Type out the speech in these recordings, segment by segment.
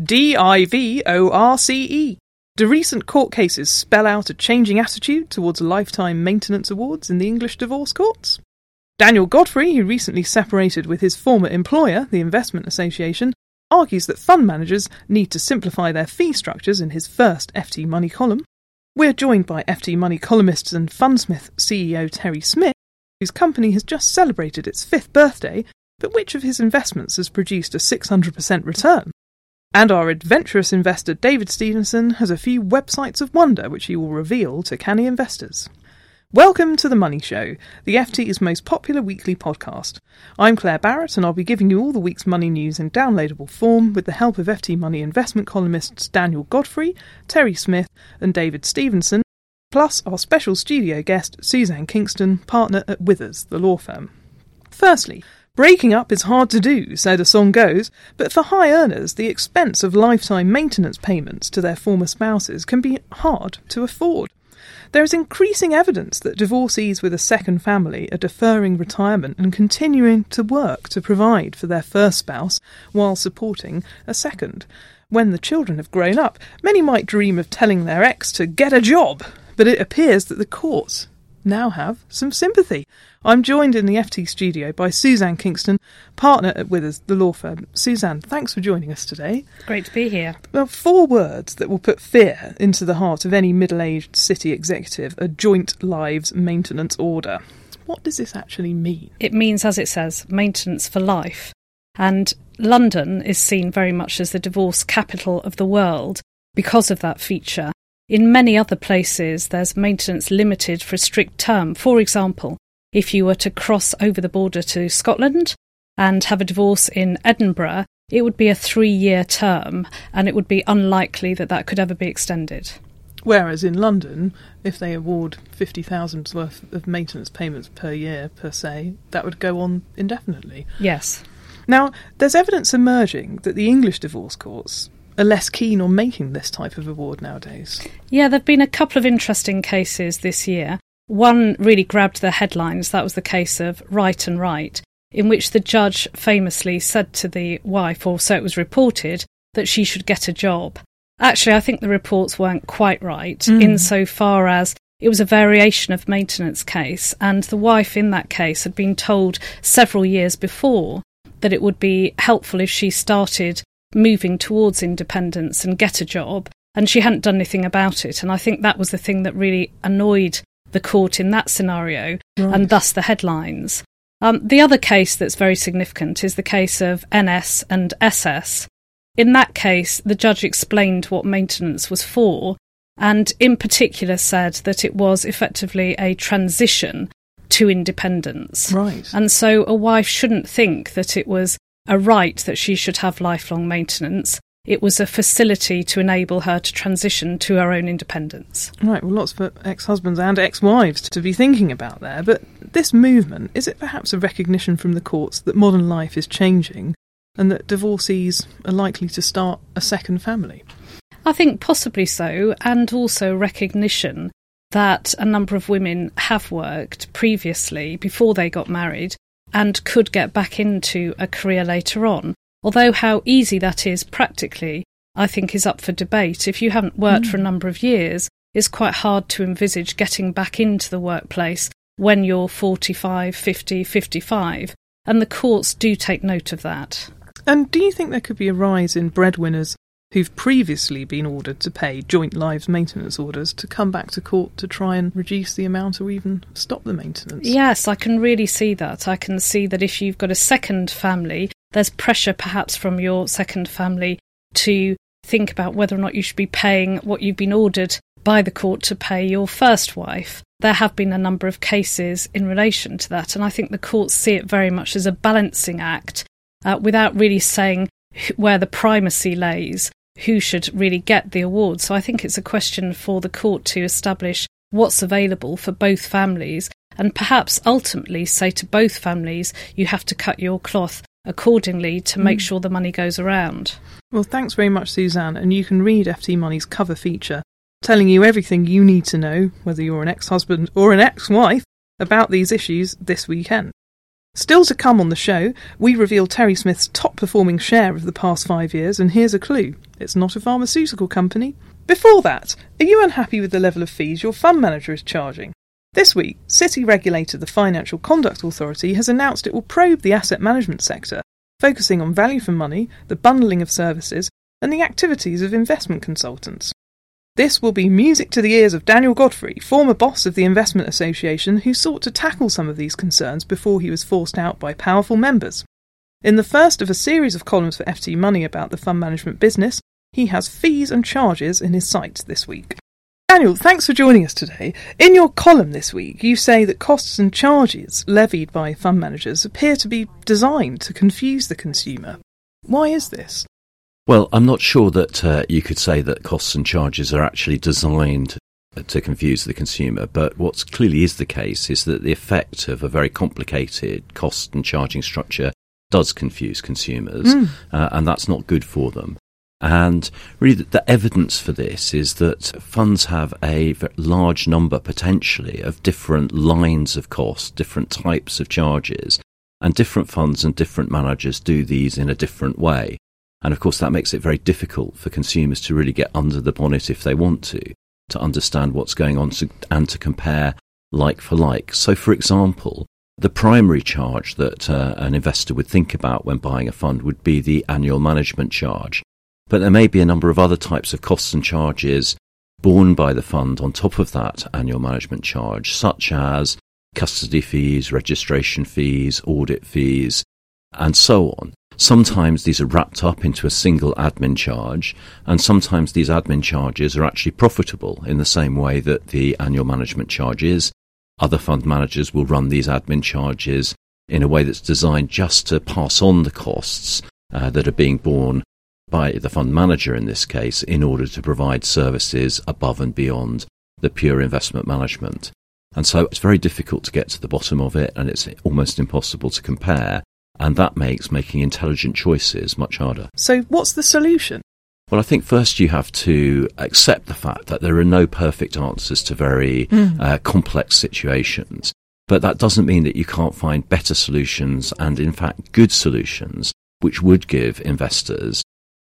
D I V O R C E. Do recent court cases spell out a changing attitude towards lifetime maintenance awards in the English divorce courts? Daniel Godfrey, who recently separated with his former employer, the Investment Association, argues that fund managers need to simplify their fee structures in his first FT Money column. We're joined by FT Money columnists and Fundsmith CEO Terry Smith, whose company has just celebrated its fifth birthday, but which of his investments has produced a 600% return? And our adventurous investor David Stevenson has a few websites of wonder which he will reveal to canny investors. Welcome to The Money Show, the FT's most popular weekly podcast. I'm Claire Barrett, and I'll be giving you all the week's money news in downloadable form with the help of FT Money investment columnists Daniel Godfrey, Terry Smith, and David Stevenson, plus our special studio guest, Suzanne Kingston, partner at Withers, the law firm. Firstly, breaking up is hard to do, so the song goes, but for high earners, the expense of lifetime maintenance payments to their former spouses can be hard to afford. There is increasing evidence that divorcees with a second family are deferring retirement and continuing to work to provide for their first spouse while supporting a second. When the children have grown up, many might dream of telling their ex to get a job, but it appears that the courts now have some sympathy. I'm joined in the FT studio by Suzanne Kingston, partner at Withers, the law firm. Suzanne, thanks for joining us today. Great to be here. Well, four words that will put fear into the heart of any middle aged city executive a joint lives maintenance order. What does this actually mean? It means, as it says, maintenance for life. And London is seen very much as the divorce capital of the world because of that feature. In many other places, there's maintenance limited for a strict term. For example, if you were to cross over the border to Scotland and have a divorce in Edinburgh, it would be a three year term and it would be unlikely that that could ever be extended. Whereas in London, if they award 50,000 worth of maintenance payments per year, per se, that would go on indefinitely. Yes. Now, there's evidence emerging that the English divorce courts are less keen on making this type of award nowadays. Yeah, there have been a couple of interesting cases this year. One really grabbed the headlines. That was the case of Wright and Wright, in which the judge famously said to the wife, or so it was reported, that she should get a job. Actually, I think the reports weren't quite right, mm. insofar as it was a variation of maintenance case, and the wife in that case had been told several years before that it would be helpful if she started moving towards independence and get a job, and she hadn't done anything about it. And I think that was the thing that really annoyed the court in that scenario, right. and thus the headlines. Um, the other case that's very significant is the case of NS and SS. In that case, the judge explained what maintenance was for, and in particular said that it was effectively a transition to independence. Right. And so a wife shouldn't think that it was a right that she should have lifelong maintenance. It was a facility to enable her to transition to her own independence. Right, well, lots for ex husbands and ex wives to be thinking about there. But this movement, is it perhaps a recognition from the courts that modern life is changing and that divorcees are likely to start a second family? I think possibly so, and also recognition that a number of women have worked previously before they got married and could get back into a career later on. Although how easy that is practically, I think is up for debate. If you haven't worked mm. for a number of years, it's quite hard to envisage getting back into the workplace when you're 45, 50, 55. And the courts do take note of that. And do you think there could be a rise in breadwinners who've previously been ordered to pay joint lives maintenance orders to come back to court to try and reduce the amount or even stop the maintenance? Yes, I can really see that. I can see that if you've got a second family, there's pressure perhaps from your second family to think about whether or not you should be paying what you've been ordered by the court to pay your first wife. There have been a number of cases in relation to that, and I think the courts see it very much as a balancing act uh, without really saying where the primacy lays, who should really get the award. So I think it's a question for the court to establish what's available for both families and perhaps ultimately say to both families, you have to cut your cloth accordingly to make mm. sure the money goes around. Well, thanks very much, Suzanne. And you can read FT Money's cover feature telling you everything you need to know, whether you're an ex husband or an ex wife, about these issues this weekend. Still to come on the show, we reveal Terry Smith's top performing share of the past five years, and here's a clue it's not a pharmaceutical company. Before that, are you unhappy with the level of fees your fund manager is charging? This week, City regulator the Financial Conduct Authority has announced it will probe the asset management sector, focusing on value for money, the bundling of services, and the activities of investment consultants. This will be music to the ears of Daniel Godfrey, former boss of the Investment Association, who sought to tackle some of these concerns before he was forced out by powerful members. In the first of a series of columns for FT Money about the fund management business, he has fees and charges in his sights this week. Daniel, thanks for joining us today. In your column this week, you say that costs and charges levied by fund managers appear to be designed to confuse the consumer. Why is this? Well, I'm not sure that uh, you could say that costs and charges are actually designed to confuse the consumer, but what clearly is the case is that the effect of a very complicated cost and charging structure does confuse consumers, mm. uh, and that's not good for them. And really, the, the evidence for this is that funds have a large number potentially of different lines of cost, different types of charges, and different funds and different managers do these in a different way. And of course, that makes it very difficult for consumers to really get under the bonnet if they want to, to understand what's going on to, and to compare like for like. So, for example, the primary charge that uh, an investor would think about when buying a fund would be the annual management charge. But there may be a number of other types of costs and charges borne by the fund on top of that annual management charge, such as custody fees, registration fees, audit fees, and so on. Sometimes these are wrapped up into a single admin charge, and sometimes these admin charges are actually profitable in the same way that the annual management charge is. Other fund managers will run these admin charges in a way that's designed just to pass on the costs uh, that are being borne by the fund manager in this case in order to provide services above and beyond the pure investment management. And so it's very difficult to get to the bottom of it and it's almost impossible to compare and that makes making intelligent choices much harder. So, what's the solution? Well, I think first you have to accept the fact that there are no perfect answers to very mm. uh, complex situations. But that doesn't mean that you can't find better solutions and, in fact, good solutions, which would give investors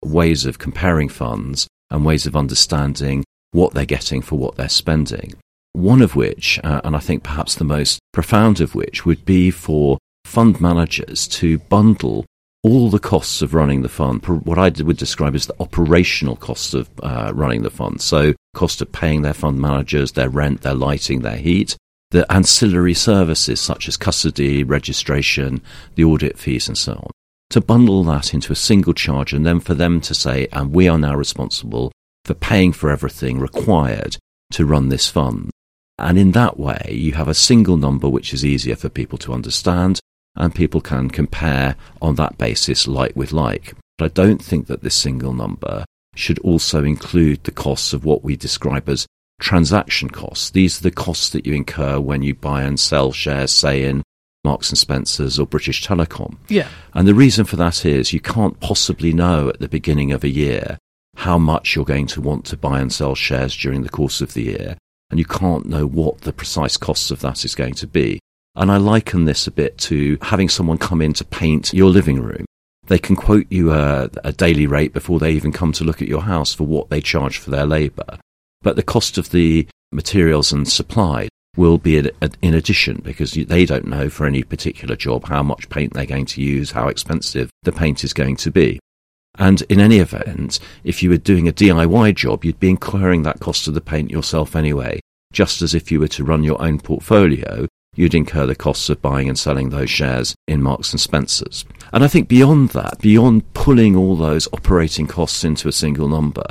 ways of comparing funds and ways of understanding what they're getting for what they're spending. One of which, uh, and I think perhaps the most profound of which, would be for fund managers to bundle all the costs of running the fund, what I would describe as the operational costs of uh, running the fund. So, cost of paying their fund managers, their rent, their lighting, their heat, the ancillary services such as custody, registration, the audit fees, and so on. To bundle that into a single charge and then for them to say, and we are now responsible for paying for everything required to run this fund. And in that way, you have a single number which is easier for people to understand and people can compare on that basis like with like. But I don't think that this single number should also include the costs of what we describe as transaction costs. These are the costs that you incur when you buy and sell shares, say in Marks and Spencers or British Telecom. Yeah. And the reason for that is you can't possibly know at the beginning of a year how much you're going to want to buy and sell shares during the course of the year. And you can't know what the precise costs of that is going to be. And I liken this a bit to having someone come in to paint your living room. They can quote you a, a, daily rate before they even come to look at your house for what they charge for their labour. But the cost of the materials and supply will be in addition because they don't know for any particular job how much paint they're going to use, how expensive the paint is going to be. And in any event, if you were doing a DIY job, you'd be incurring that cost of the paint yourself anyway, just as if you were to run your own portfolio, you'd incur the costs of buying and selling those shares in Marks and Spencers. And I think beyond that, beyond pulling all those operating costs into a single number,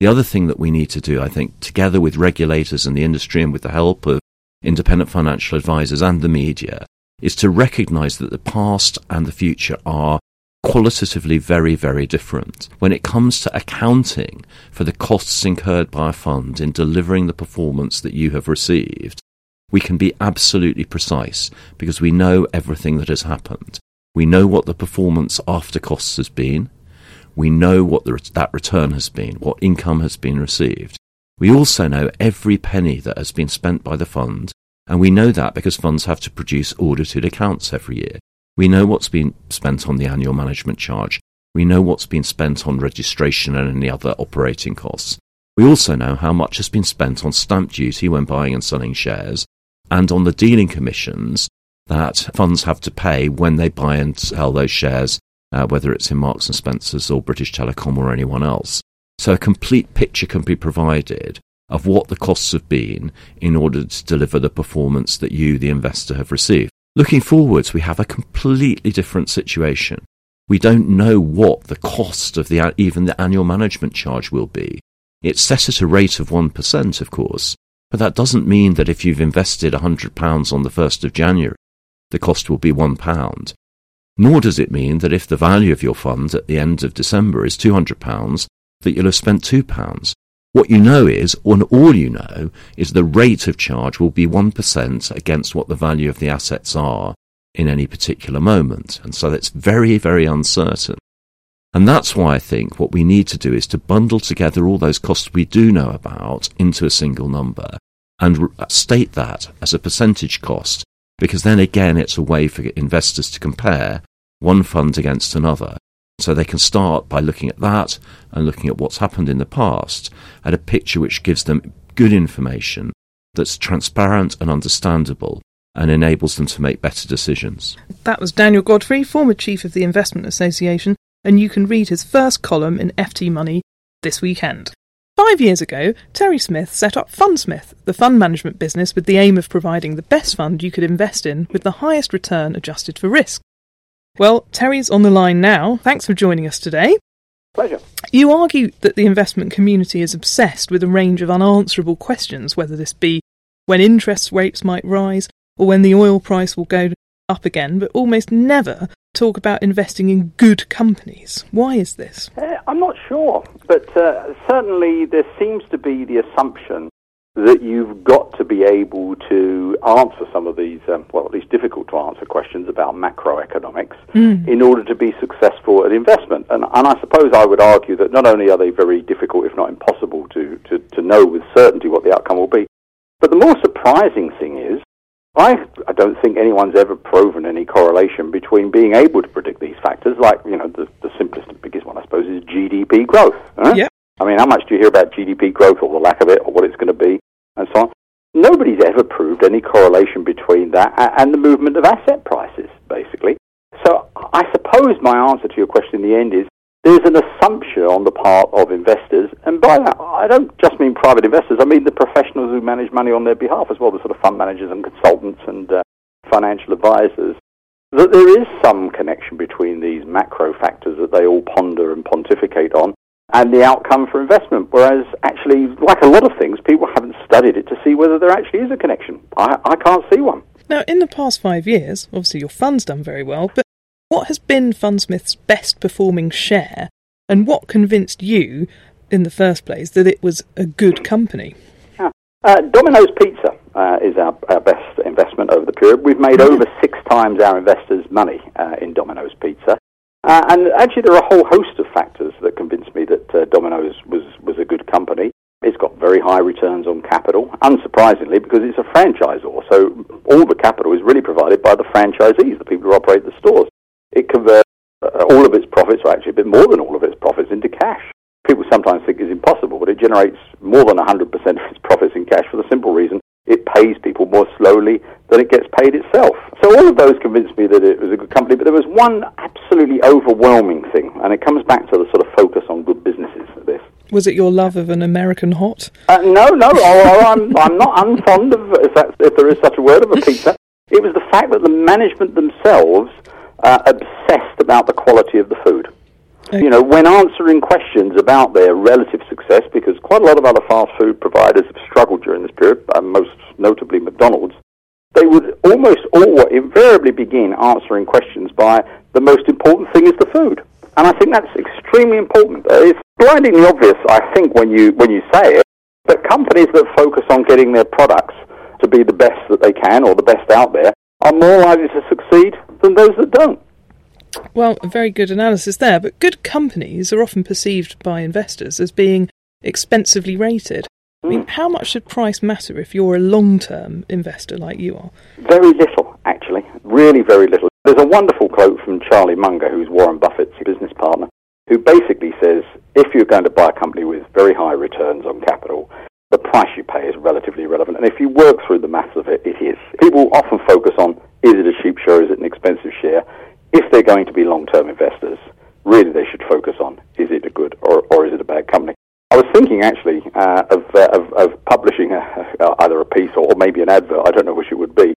the other thing that we need to do, I think, together with regulators and the industry and with the help of independent financial advisors and the media, is to recognize that the past and the future are qualitatively very, very different. When it comes to accounting for the costs incurred by a fund in delivering the performance that you have received, we can be absolutely precise because we know everything that has happened. We know what the performance after costs has been. We know what the, that return has been, what income has been received. We also know every penny that has been spent by the fund, and we know that because funds have to produce audited accounts every year. We know what's been spent on the annual management charge. We know what's been spent on registration and any other operating costs. We also know how much has been spent on stamp duty when buying and selling shares and on the dealing commissions that funds have to pay when they buy and sell those shares, uh, whether it's in Marks and Spencers or British Telecom or anyone else. So a complete picture can be provided of what the costs have been in order to deliver the performance that you, the investor, have received. Looking forwards, we have a completely different situation. We don't know what the cost of the, even the annual management charge will be. It's set at a rate of 1%, of course, but that doesn't mean that if you've invested £100 on the 1st of January, the cost will be £1. Nor does it mean that if the value of your fund at the end of December is £200, that you'll have spent £2. What you know is, and all you know, is the rate of charge will be 1% against what the value of the assets are in any particular moment. And so that's very, very uncertain. And that's why I think what we need to do is to bundle together all those costs we do know about into a single number and uh, state that as a percentage cost, because then again it's a way for investors to compare one fund against another so they can start by looking at that and looking at what's happened in the past at a picture which gives them good information that's transparent and understandable and enables them to make better decisions. That was Daniel Godfrey, former chief of the Investment Association, and you can read his first column in FT Money this weekend. Five years ago, Terry Smith set up FundSmith, the fund management business with the aim of providing the best fund you could invest in with the highest return adjusted for risk. Well, Terry's on the line now. Thanks for joining us today. Pleasure. You argue that the investment community is obsessed with a range of unanswerable questions, whether this be when interest rates might rise or when the oil price will go up again, but almost never talk about investing in good companies. Why is this? Uh, I'm not sure, but uh, certainly there seems to be the assumption that you've got to be able to answer some of these, um, well, at least difficult to answer questions about macroeconomics mm. in order to be successful at investment. And, and I suppose I would argue that not only are they very difficult, if not impossible, to, to, to know with certainty what the outcome will be, but the more surprising thing is, I, I don't think anyone's ever proven any correlation between being able to predict these factors, like, you know, the, the simplest and biggest one, I suppose, is GDP growth. Huh? Yeah. I mean, how much do you hear about GDP growth or the lack of it or what it's going to be? and so on. Nobody's ever proved any correlation between that and the movement of asset prices, basically. So I suppose my answer to your question in the end is there's an assumption on the part of investors, and by that I don't just mean private investors, I mean the professionals who manage money on their behalf as well, the sort of fund managers and consultants and uh, financial advisors, that there is some connection between these macro factors that they all ponder and pontificate on and the outcome for investment. Whereas, actually, like a lot of things, people haven't studied it to see whether there actually is a connection. I, I can't see one. Now, in the past five years, obviously your fund's done very well, but what has been Fundsmith's best performing share, and what convinced you, in the first place, that it was a good company? Uh, Domino's Pizza uh, is our, our, best investment over the period. We've made over six times our investors' money uh, in Domino's Pizza. Uh, and actually, there are a whole host of factors that convinced me that uh, Domino's was, was a good company. It's got very high returns on capital, unsurprisingly, because it's a franchisor. So all the capital is really provided by the franchisees, the people who operate the stores. It converts uh, all of its profits, or actually a bit more than all of its profits, into cash. People sometimes think it's impossible, but it generates more than 100% of its profits in cash for the simple reason it pays people more slowly than it gets paid itself. So all of those convinced me that it was a good company, but there was one absolutely overwhelming thing, and it comes back to the sort of focus on good businesses. This Was it your love of an American hot? uh, no, no, oh, I'm, I'm not unfond of, if, that's, if there is such a word, of a pizza. It was the fact that the management themselves uh, obsessed about the quality of the food. Okay. You know, when answering questions about their relative success, because quite a lot of other fast food providers have struggled during this period, uh, most notably McDonald's, they would almost always invariably begin answering questions by the most important thing is the food. And I think that's extremely important. Uh, it's blindingly obvious, I think, when you when you say it, that companies that focus on getting their products to be the best that they can or the best out there are more likely to succeed than those that don't. Well, a very good analysis there, but good companies are often perceived by investors as being expensively rated. I mean, hmm. how much should price matter if you're a long term investor like you are? Very little, actually. Really, very little. There's a wonderful quote from Charlie Munger, who's Warren Buffett's business partner, who basically says if you're going to buy a company with very high returns on capital, the price you pay is relatively irrelevant. And if you work through the maths of it, it is. People often focus on is it a cheap share, is it an expensive share? If they're going to be long term investors, really they should focus on is it a good or, or is it a bad company? I was thinking actually uh, of, uh, of, of publishing a, uh, either a piece or maybe an advert, I don't know which it would be,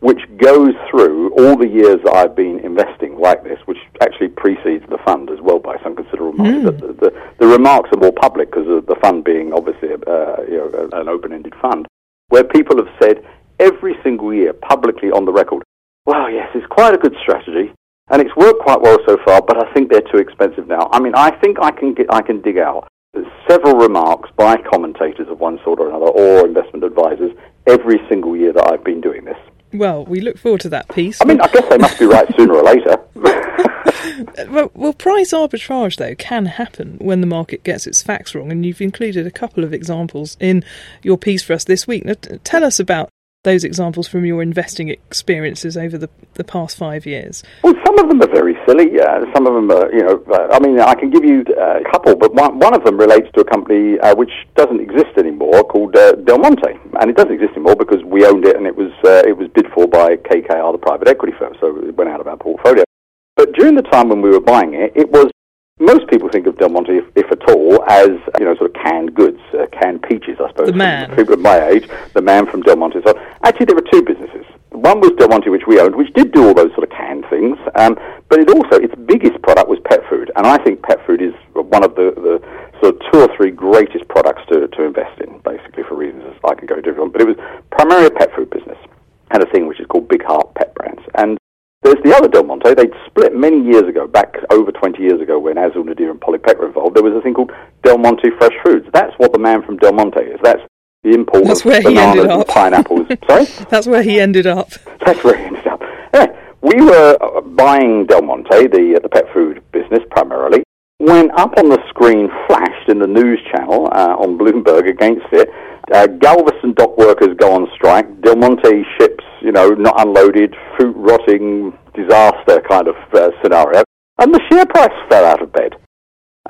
which goes through all the years that I've been investing like this, which actually precedes the fund as well by some considerable margin. The, the, the remarks are more public because of the fund being obviously a, uh, you know, an open-ended fund, where people have said every single year publicly on the record, well, yes, it's quite a good strategy. And it's worked quite well so far, but I think they're too expensive now. I mean, I think I can get, I can dig out several remarks by commentators of one sort or another, or investment advisors, every single year that I've been doing this. Well, we look forward to that piece. I mean, I guess they must be right sooner or later. well, well, price arbitrage, though, can happen when the market gets its facts wrong, and you've included a couple of examples in your piece for us this week. Now, t- tell us about those examples from your investing experiences over the, the past five years. Well, some of them are very silly. Uh, some of them are, you know, uh, I mean, I can give you uh, a couple, but one, one of them relates to a company uh, which doesn't exist anymore called uh, Del Monte, and it doesn't exist anymore because we owned it and it was uh, it was bid for by KKR, the private equity firm, so it went out of our portfolio. But during the time when we were buying it, it was most people think of Del Monte, if, if at all, as you know, sort of canned goods, uh, canned peaches, I suppose. The man. People of my age, the man from Del Monte. So actually, there were two businesses. One was Del Monte, which we owned, which did do all those sort of canned things, um, but it also its biggest product was pet food, and I think pet food is one of the, the sort of two or three greatest products to, to invest in, basically for reasons I can go different. But it was primarily a pet food business, and a thing which is called Big Heart Pet Brands, and there's the other Del Monte. They'd split many years ago, back over 20 years ago, when Asil Nadir and Polly Peck were involved. There was a thing called Del Monte Fresh Foods. That's what the man from Del Monte is. That's the import That's of where he bananas ended and up. pineapples. Sorry? That's where he ended up. That's where he ended up. Anyway, we were uh, buying Del Monte, the, uh, the pet food business primarily, when up on the screen flashed in the news channel uh, on Bloomberg against it, uh, Galveston dock workers go on strike, Del Monte ships, you know, not unloaded, fruit rotting, disaster kind of uh, scenario, and the share price fell out of bed.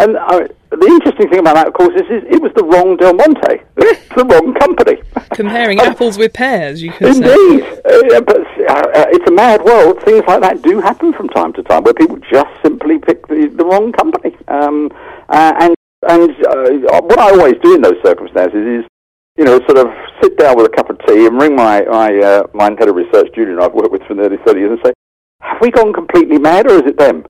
And uh, the interesting thing about that, of course, is, is it was the wrong Del Monte. It's the wrong company. Comparing apples with pears, you could say. Indeed, uh, but uh, uh, it's a mad world. Things like that do happen from time to time, where people just simply pick the, the wrong company. Um, uh, and and uh, what I always do in those circumstances is, you know, sort of sit down with a cup of tea and ring my my uh, my head of research, Julian, I've worked with for nearly thirty years, and say, have we gone completely mad, or is it them?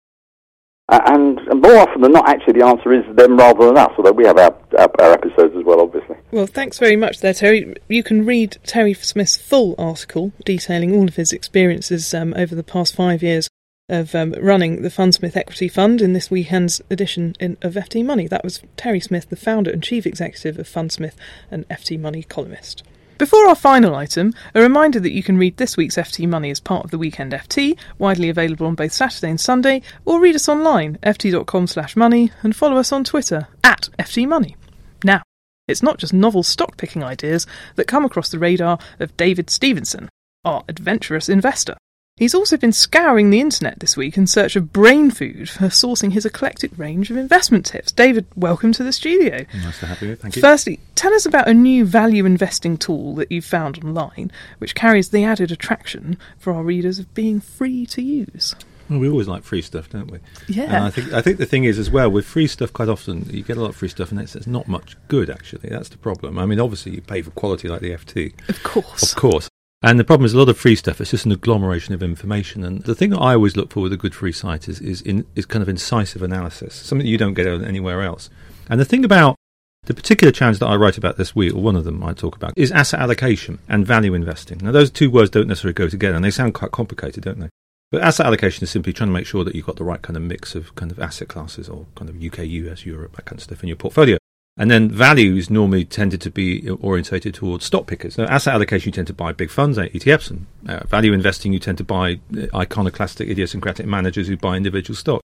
Uh, and, and more often than not, actually, the answer is them rather than us. Although we have our, our, our episodes as well, obviously. Well, thanks very much there, Terry. You can read Terry Smith's full article detailing all of his experiences um, over the past five years of um, running the Fundsmith Equity Fund in this weekend's edition in, of FT Money. That was Terry Smith, the founder and chief executive of Fundsmith and FT Money columnist. Before our final item, a reminder that you can read this week's FT Money as part of the Weekend FT, widely available on both Saturday and Sunday, or read us online, ft.com slash money, and follow us on Twitter, at FT Money. Now, it's not just novel stock picking ideas that come across the radar of David Stevenson, our adventurous investor. He's also been scouring the internet this week in search of brain food for sourcing his eclectic range of investment tips. David, welcome to the studio. Nice to have you. Thank you. Firstly, tell us about a new value investing tool that you've found online, which carries the added attraction for our readers of being free to use. Well, we always like free stuff, don't we? Yeah. And I think I think the thing is as well with free stuff. Quite often you get a lot of free stuff, and it's, it's not much good. Actually, that's the problem. I mean, obviously you pay for quality like the FT, Of course. of course. And the problem is a lot of free stuff. It's just an agglomeration of information. And the thing that I always look for with a good free site is is, in, is kind of incisive analysis, something that you don't get anywhere else. And the thing about the particular challenge that I write about this week, or one of them I talk about, is asset allocation and value investing. Now, those two words don't necessarily go together, and they sound quite complicated, don't they? But asset allocation is simply trying to make sure that you've got the right kind of mix of kind of asset classes or kind of UK, US, Europe, that kind of stuff in your portfolio. And then values normally tended to be orientated towards stock pickers. Now, asset allocation, you tend to buy big funds, ETFs, and uh, value investing, you tend to buy uh, iconoclastic, idiosyncratic managers who buy individual stock.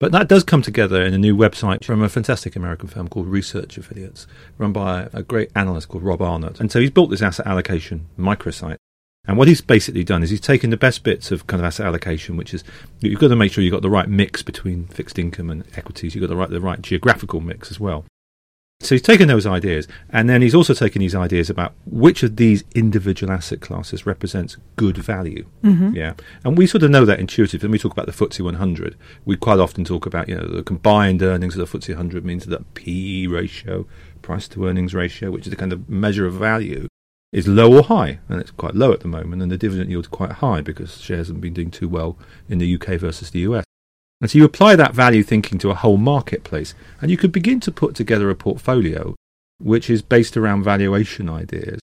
But that does come together in a new website from a fantastic American firm called Research Affiliates, run by a great analyst called Rob Arnott. And so he's built this asset allocation microsite. And what he's basically done is he's taken the best bits of kind of asset allocation, which is you've got to make sure you've got the right mix between fixed income and equities. You've got the right the right geographical mix as well. So he's taken those ideas, and then he's also taken these ideas about which of these individual asset classes represents good value. Mm-hmm. Yeah, and we sort of know that intuitively. When we talk about the FTSE 100, we quite often talk about you know the combined earnings of the FTSE 100 means that the PE ratio, price to earnings ratio, which is the kind of measure of value, is low or high, and it's quite low at the moment, and the dividend yield is quite high because shares haven't been doing too well in the UK versus the US. And so you apply that value thinking to a whole marketplace, and you could begin to put together a portfolio which is based around valuation ideas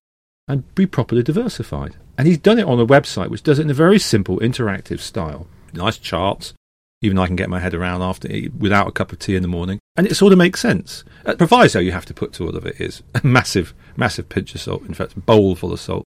and be properly diversified. And he's done it on a website which does it in a very simple, interactive style. Nice charts, even I can get my head around after eh, without a cup of tea in the morning, and it sort of makes sense. A proviso you have to put to all of it is a massive, massive pinch of salt. In fact, a bowl full of salt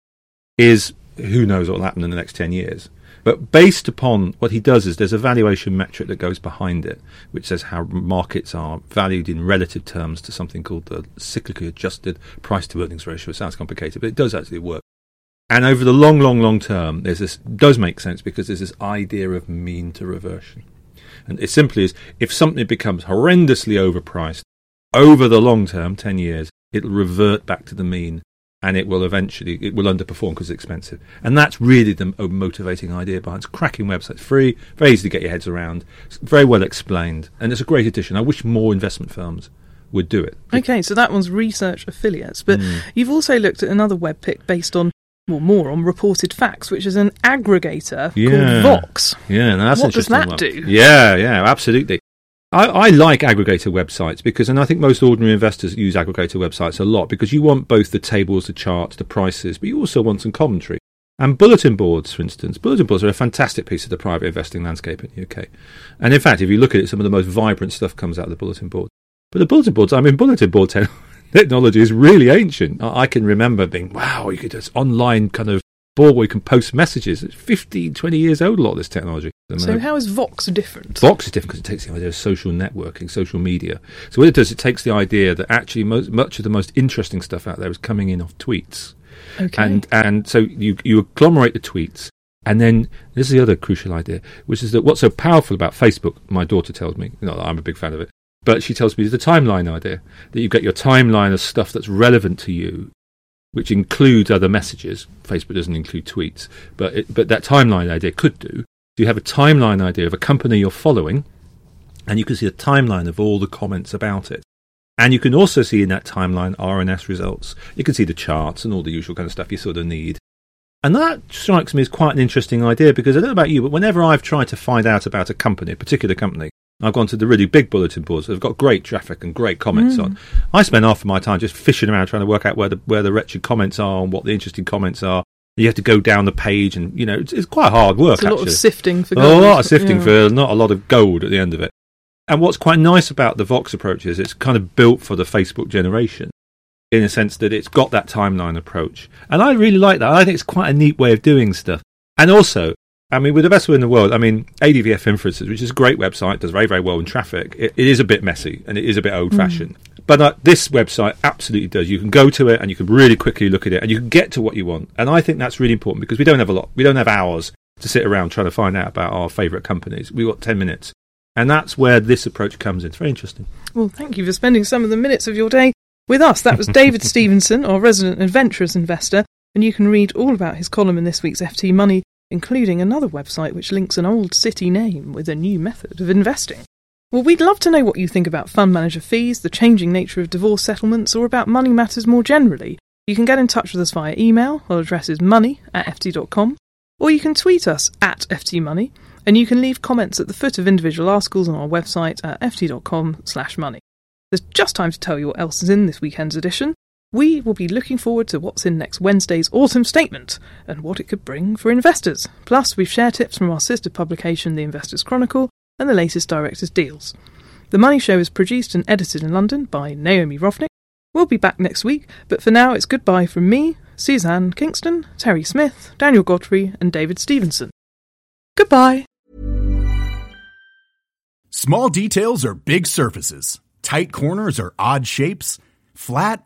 is who knows what will happen in the next ten years. But based upon what he does is there's a valuation metric that goes behind it, which says how markets are valued in relative terms to something called the cyclically adjusted price to earnings ratio. It sounds complicated, but it does actually work. And over the long, long, long term, there's this does make sense because there's this idea of mean to reversion. And it simply is if something becomes horrendously overpriced over the long term, 10 years, it'll revert back to the mean and it will eventually it will underperform because it's expensive. And that's really the motivating idea behind it. It's cracking website, it's free, very easy to get your heads around, it's very well explained, and it's a great addition. I wish more investment firms would do it. Okay, so that one's research affiliates, but mm. you've also looked at another web pick based on well, more on reported facts, which is an aggregator yeah. called Vox. Yeah, that's what does that one. do? Yeah, yeah, absolutely. I, I, like aggregator websites because, and I think most ordinary investors use aggregator websites a lot because you want both the tables, the charts, the prices, but you also want some commentary. And bulletin boards, for instance, bulletin boards are a fantastic piece of the private investing landscape in the UK. And in fact, if you look at it, some of the most vibrant stuff comes out of the bulletin board. But the bulletin boards, I mean, bulletin board technology is really ancient. I can remember being, wow, you could just online kind of board where you can post messages. It's 15, 20 years old, a lot of this technology. So, how is Vox different? Vox is different because it takes the idea of social networking, social media. So, what it does, it takes the idea that actually most, much of the most interesting stuff out there is coming in off tweets. Okay. And, and so you, you agglomerate the tweets. And then this is the other crucial idea, which is that what's so powerful about Facebook, my daughter tells me, not that I'm a big fan of it, but she tells me the timeline idea that you get your timeline of stuff that's relevant to you which includes other messages. Facebook doesn't include tweets, but it, but that timeline idea could do. So You have a timeline idea of a company you're following, and you can see a timeline of all the comments about it. And you can also see in that timeline RNS results. You can see the charts and all the usual kind of stuff you sort of need. And that strikes me as quite an interesting idea because I don't know about you, but whenever I've tried to find out about a company, a particular company, I've gone to the really big bulletin boards that have got great traffic and great comments mm. on. I spend half of my time just fishing around trying to work out where the where the wretched comments are and what the interesting comments are. You have to go down the page, and you know it's, it's quite hard work. It's a lot of sifting for gold. a lot of sifting yeah. for not a lot of gold at the end of it. And what's quite nice about the Vox approach is it's kind of built for the Facebook generation in a sense that it's got that timeline approach. And I really like that. I think it's quite a neat way of doing stuff. And also, I mean, with the best in the world, I mean, ADVFN for instance, which is a great website, does very, very well in traffic. it, it is a bit messy and it is a bit old fashioned. Mm. But uh, this website absolutely does. You can go to it and you can really quickly look at it and you can get to what you want. And I think that's really important because we don't have a lot. We don't have hours to sit around trying to find out about our favourite companies. We've got 10 minutes. And that's where this approach comes in. It's very interesting. Well, thank you for spending some of the minutes of your day with us. That was David Stevenson, our resident adventurous investor, and you can read all about his column in this week's FT Money, including another website which links an old city name with a new method of investing. Well, we'd love to know what you think about fund manager fees, the changing nature of divorce settlements, or about money matters more generally. You can get in touch with us via email. Our address is money at ft.com, or you can tweet us at ftmoney, and you can leave comments at the foot of individual articles on our website at ft.com slash money. There's just time to tell you what else is in this weekend's edition. We will be looking forward to what's in next Wednesday's autumn statement and what it could bring for investors. Plus, we've shared tips from our sister publication, The Investors Chronicle, and the latest director's deals. The Money Show is produced and edited in London by Naomi Rovnick. We'll be back next week, but for now it's goodbye from me, Suzanne Kingston, Terry Smith, Daniel Godfrey, and David Stevenson. Goodbye. Small details are big surfaces. Tight corners are odd shapes. Flat,